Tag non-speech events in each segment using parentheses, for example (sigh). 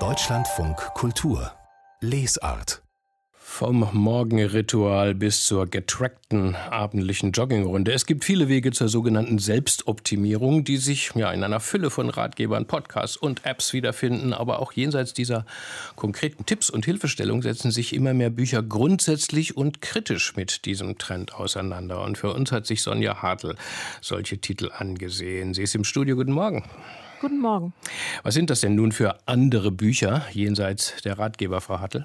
Deutschlandfunk Kultur Lesart vom Morgenritual bis zur getrackten abendlichen Joggingrunde. Es gibt viele Wege zur sogenannten Selbstoptimierung, die sich ja in einer Fülle von Ratgebern, Podcasts und Apps wiederfinden. Aber auch jenseits dieser konkreten Tipps und Hilfestellungen setzen sich immer mehr Bücher grundsätzlich und kritisch mit diesem Trend auseinander. Und für uns hat sich Sonja Hartl solche Titel angesehen. Sie ist im Studio. Guten Morgen. Guten Morgen. Was sind das denn nun für andere Bücher jenseits der Ratgeber, Frau Hartl?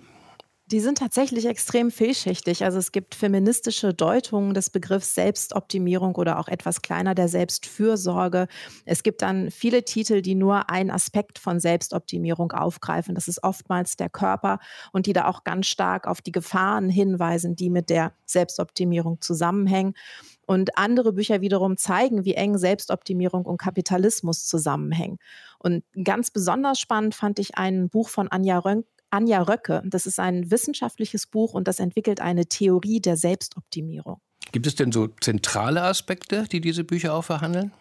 Die sind tatsächlich extrem vielschichtig. Also es gibt feministische Deutungen des Begriffs Selbstoptimierung oder auch etwas kleiner der Selbstfürsorge. Es gibt dann viele Titel, die nur einen Aspekt von Selbstoptimierung aufgreifen. Das ist oftmals der Körper und die da auch ganz stark auf die Gefahren hinweisen, die mit der Selbstoptimierung zusammenhängen. Und andere Bücher wiederum zeigen, wie eng Selbstoptimierung und Kapitalismus zusammenhängen. Und ganz besonders spannend fand ich ein Buch von Anja Rönk Anja Röcke. Das ist ein wissenschaftliches Buch und das entwickelt eine Theorie der Selbstoptimierung. Gibt es denn so zentrale Aspekte, die diese Bücher auch verhandeln?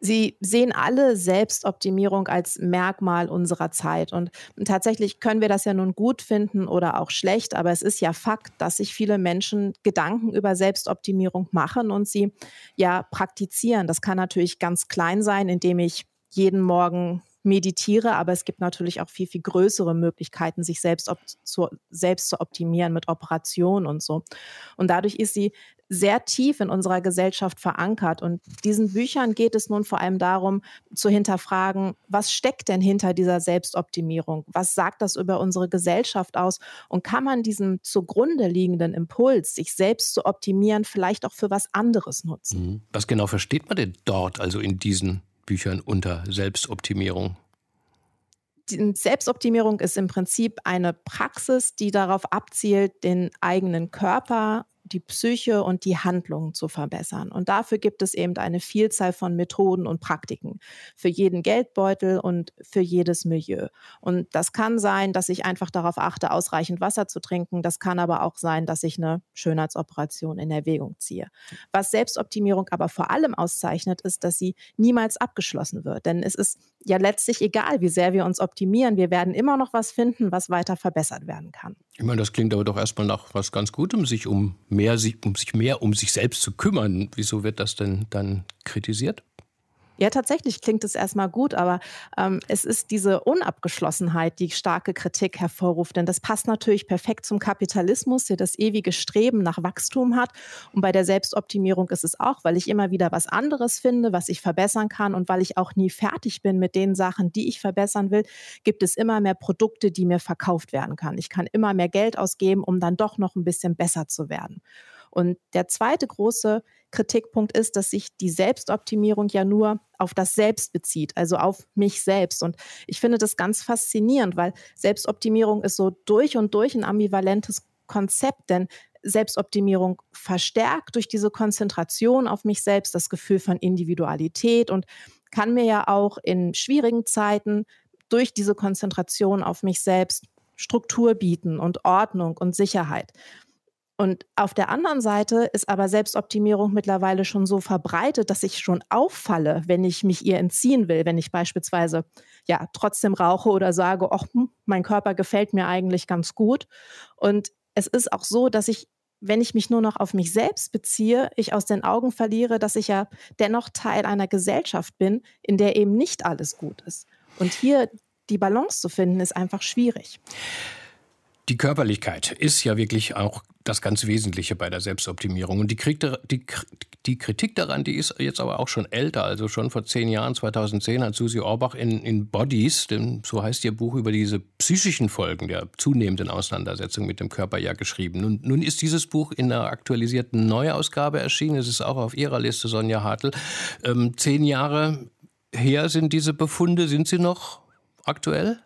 Sie sehen alle Selbstoptimierung als Merkmal unserer Zeit. Und tatsächlich können wir das ja nun gut finden oder auch schlecht, aber es ist ja Fakt, dass sich viele Menschen Gedanken über Selbstoptimierung machen und sie ja praktizieren. Das kann natürlich ganz klein sein, indem ich jeden Morgen meditiere, aber es gibt natürlich auch viel, viel größere Möglichkeiten, sich selbst, zu, selbst zu optimieren mit Operationen und so. Und dadurch ist sie sehr tief in unserer Gesellschaft verankert. Und diesen Büchern geht es nun vor allem darum, zu hinterfragen, was steckt denn hinter dieser Selbstoptimierung? Was sagt das über unsere Gesellschaft aus? Und kann man diesen zugrunde liegenden Impuls, sich selbst zu optimieren, vielleicht auch für was anderes nutzen? Mhm. Was genau versteht man denn dort, also in diesen Büchern unter Selbstoptimierung? Die Selbstoptimierung ist im Prinzip eine Praxis, die darauf abzielt, den eigenen Körper die Psyche und die Handlungen zu verbessern. Und dafür gibt es eben eine Vielzahl von Methoden und Praktiken für jeden Geldbeutel und für jedes Milieu. Und das kann sein, dass ich einfach darauf achte, ausreichend Wasser zu trinken. Das kann aber auch sein, dass ich eine Schönheitsoperation in Erwägung ziehe. Was Selbstoptimierung aber vor allem auszeichnet, ist, dass sie niemals abgeschlossen wird. Denn es ist ja letztlich egal, wie sehr wir uns optimieren. Wir werden immer noch was finden, was weiter verbessert werden kann. Ich meine, das klingt aber doch erstmal nach was ganz Gutem, sich um mehr, um sich mehr um sich selbst zu kümmern. Wieso wird das denn dann kritisiert? Ja, tatsächlich klingt es erstmal gut, aber ähm, es ist diese Unabgeschlossenheit, die starke Kritik hervorruft. Denn das passt natürlich perfekt zum Kapitalismus, der das ewige Streben nach Wachstum hat. Und bei der Selbstoptimierung ist es auch, weil ich immer wieder was anderes finde, was ich verbessern kann und weil ich auch nie fertig bin mit den Sachen, die ich verbessern will, gibt es immer mehr Produkte, die mir verkauft werden kann. Ich kann immer mehr Geld ausgeben, um dann doch noch ein bisschen besser zu werden. Und der zweite große Kritikpunkt ist, dass sich die Selbstoptimierung ja nur auf das Selbst bezieht, also auf mich selbst. Und ich finde das ganz faszinierend, weil Selbstoptimierung ist so durch und durch ein ambivalentes Konzept, denn Selbstoptimierung verstärkt durch diese Konzentration auf mich selbst das Gefühl von Individualität und kann mir ja auch in schwierigen Zeiten durch diese Konzentration auf mich selbst Struktur bieten und Ordnung und Sicherheit. Und auf der anderen Seite ist aber Selbstoptimierung mittlerweile schon so verbreitet, dass ich schon auffalle, wenn ich mich ihr entziehen will, wenn ich beispielsweise ja trotzdem rauche oder sage, ach, hm, mein Körper gefällt mir eigentlich ganz gut. Und es ist auch so, dass ich wenn ich mich nur noch auf mich selbst beziehe, ich aus den Augen verliere, dass ich ja dennoch Teil einer Gesellschaft bin, in der eben nicht alles gut ist. Und hier die Balance zu finden, ist einfach schwierig. Die Körperlichkeit ist ja wirklich auch das ganz Wesentliche bei der Selbstoptimierung. Und die, Kritik daran, die ist jetzt aber auch schon älter. Also schon vor zehn Jahren, 2010, hat Susi Orbach in, in Bodies, denn so heißt ihr Buch, über diese psychischen Folgen der zunehmenden Auseinandersetzung mit dem Körper ja geschrieben. Nun, nun ist dieses Buch in einer aktualisierten Neuausgabe erschienen. Es ist auch auf Ihrer Liste, Sonja Hartl. Ähm, zehn Jahre her sind diese Befunde. Sind sie noch aktuell?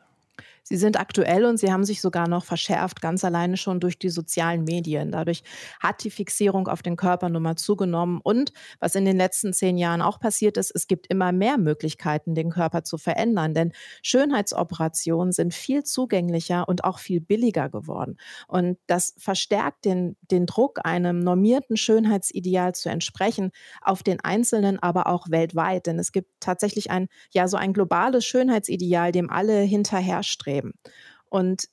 Sie sind aktuell und sie haben sich sogar noch verschärft, ganz alleine schon durch die sozialen Medien. Dadurch hat die Fixierung auf den Körper nun mal zugenommen. Und was in den letzten zehn Jahren auch passiert ist, es gibt immer mehr Möglichkeiten, den Körper zu verändern. Denn Schönheitsoperationen sind viel zugänglicher und auch viel billiger geworden. Und das verstärkt den, den Druck, einem normierten Schönheitsideal zu entsprechen, auf den Einzelnen, aber auch weltweit. Denn es gibt tatsächlich ein, ja, so ein globales Schönheitsideal, dem alle hinterherstreben streben. Und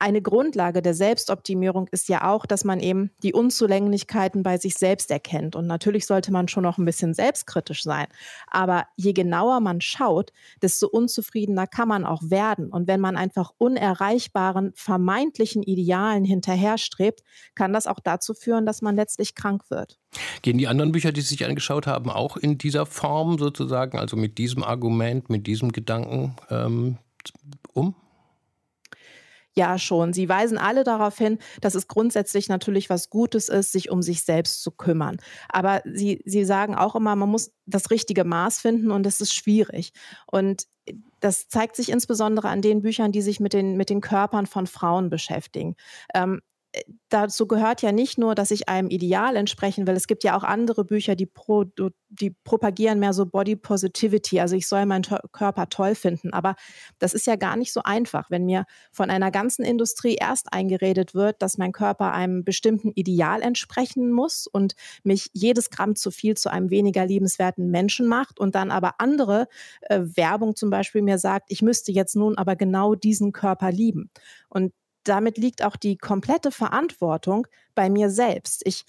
eine Grundlage der Selbstoptimierung ist ja auch, dass man eben die Unzulänglichkeiten bei sich selbst erkennt. Und natürlich sollte man schon noch ein bisschen selbstkritisch sein. Aber je genauer man schaut, desto unzufriedener kann man auch werden. Und wenn man einfach unerreichbaren, vermeintlichen Idealen hinterherstrebt, kann das auch dazu führen, dass man letztlich krank wird. Gehen die anderen Bücher, die Sie sich angeschaut haben, auch in dieser Form sozusagen, also mit diesem Argument, mit diesem Gedanken ähm, um? Ja, schon. Sie weisen alle darauf hin, dass es grundsätzlich natürlich was Gutes ist, sich um sich selbst zu kümmern. Aber sie, sie sagen auch immer, man muss das richtige Maß finden und es ist schwierig. Und das zeigt sich insbesondere an den Büchern, die sich mit den, mit den Körpern von Frauen beschäftigen. Ähm, dazu gehört ja nicht nur, dass ich einem Ideal entsprechen will. Es gibt ja auch andere Bücher, die, pro, die propagieren mehr so Body Positivity. Also ich soll meinen to Körper toll finden. Aber das ist ja gar nicht so einfach, wenn mir von einer ganzen Industrie erst eingeredet wird, dass mein Körper einem bestimmten Ideal entsprechen muss und mich jedes Gramm zu viel zu einem weniger liebenswerten Menschen macht und dann aber andere äh, Werbung zum Beispiel mir sagt, ich müsste jetzt nun aber genau diesen Körper lieben. Und damit liegt auch die komplette Verantwortung bei mir selbst. Ich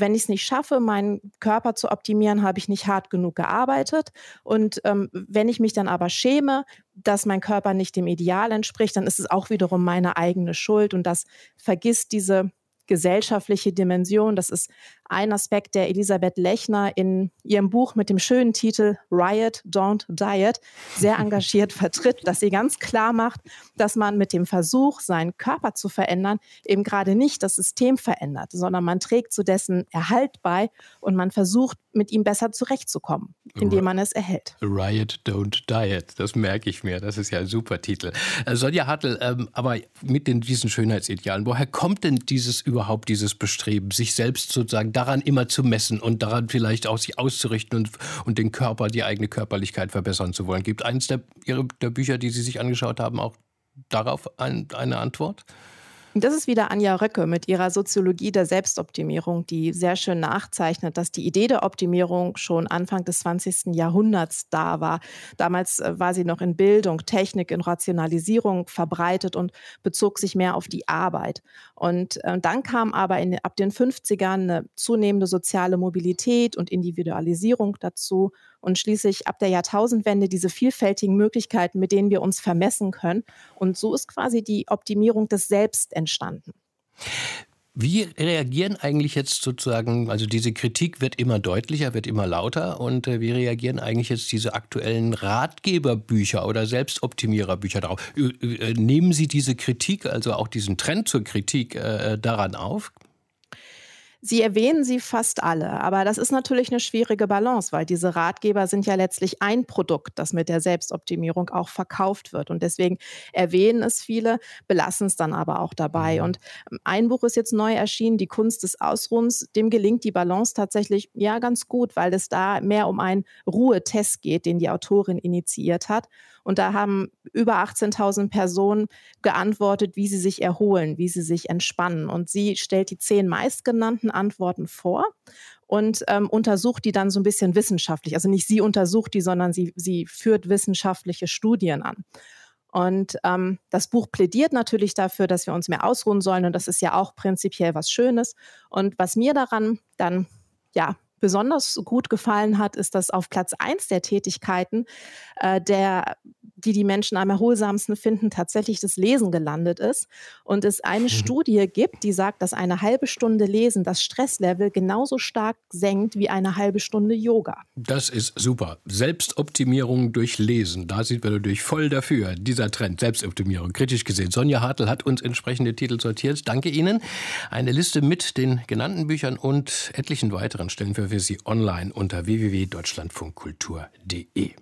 wenn ich es nicht schaffe, meinen Körper zu optimieren, habe ich nicht hart genug gearbeitet. Und ähm, wenn ich mich dann aber schäme, dass mein Körper nicht dem Ideal entspricht, dann ist es auch wiederum meine eigene Schuld. Und das vergisst diese gesellschaftliche Dimension. Das ist ein Aspekt, der Elisabeth Lechner in ihrem Buch mit dem schönen Titel Riot, Don't Diet sehr (laughs) engagiert vertritt, dass sie ganz klar macht, dass man mit dem Versuch, seinen Körper zu verändern, eben gerade nicht das System verändert, sondern man trägt zu dessen Erhalt bei und man versucht, mit ihm besser zurechtzukommen, indem man es erhält. Riot, Don't Diet, das merke ich mir. Das ist ja ein super Titel. Äh, Sonja Hartl, ähm, aber mit den, diesen Schönheitsidealen, woher kommt denn dieses überhaupt, dieses Bestreben, sich selbst sozusagen daran immer zu messen und daran vielleicht auch sich auszurichten und, und den Körper, die eigene Körperlichkeit verbessern zu wollen? Gibt eines der, der Bücher, die Sie sich angeschaut haben, auch darauf ein, eine Antwort? Das ist wieder Anja Röcke mit ihrer Soziologie der Selbstoptimierung, die sehr schön nachzeichnet, dass die Idee der Optimierung schon Anfang des 20. Jahrhunderts da war. Damals äh, war sie noch in Bildung, Technik, in Rationalisierung verbreitet und bezog sich mehr auf die Arbeit. Und äh, dann kam aber in, ab den 50ern eine zunehmende soziale Mobilität und Individualisierung dazu und schließlich ab der Jahrtausendwende diese vielfältigen Möglichkeiten, mit denen wir uns vermessen können. Und so ist quasi die Optimierung des Selbst entstanden. Wie reagieren eigentlich jetzt sozusagen, also diese Kritik wird immer deutlicher, wird immer lauter und äh, wie reagieren eigentlich jetzt diese aktuellen Ratgeberbücher oder Selbstoptimiererbücher darauf? Äh, nehmen Sie diese Kritik, also auch diesen Trend zur Kritik äh, daran auf? Sie erwähnen sie fast alle, aber das ist natürlich eine schwierige Balance, weil diese Ratgeber sind ja letztlich ein Produkt, das mit der Selbstoptimierung auch verkauft wird. Und deswegen erwähnen es viele, belassen es dann aber auch dabei. Mhm. Und ähm, ein Buch ist jetzt neu erschienen, Die Kunst des Ausruhens. Dem gelingt die Balance tatsächlich ja ganz gut, weil es da mehr um einen Ruhetest geht, den die Autorin initiiert hat. Und da haben über 18.000 Personen geantwortet, wie sie sich erholen, wie sie sich entspannen. Und sie stellt die zehn meistgenannten Antworten vor und ähm, untersucht die dann so ein bisschen wissenschaftlich. Also nicht sie untersucht die, sondern sie, sie führt wissenschaftliche Studien an. Und ähm, das Buch plädiert natürlich dafür, dass wir uns mehr ausruhen sollen. Und das ist ja auch prinzipiell was Schönes. Und was mir daran dann ja besonders gut gefallen hat, ist, dass auf Platz eins der Tätigkeiten, äh, der, die die Menschen am erholsamsten finden, tatsächlich das Lesen gelandet ist. Und es eine mhm. Studie gibt, die sagt, dass eine halbe Stunde Lesen das Stresslevel genauso stark senkt wie eine halbe Stunde Yoga. Das ist super. Selbstoptimierung durch Lesen. Da sind wir natürlich voll dafür. Dieser Trend, Selbstoptimierung, kritisch gesehen. Sonja Hartl hat uns entsprechende Titel sortiert. Danke Ihnen. Eine Liste mit den genannten Büchern und etlichen weiteren stellen wir wir Sie online unter www.deutschlandfunkkultur.de.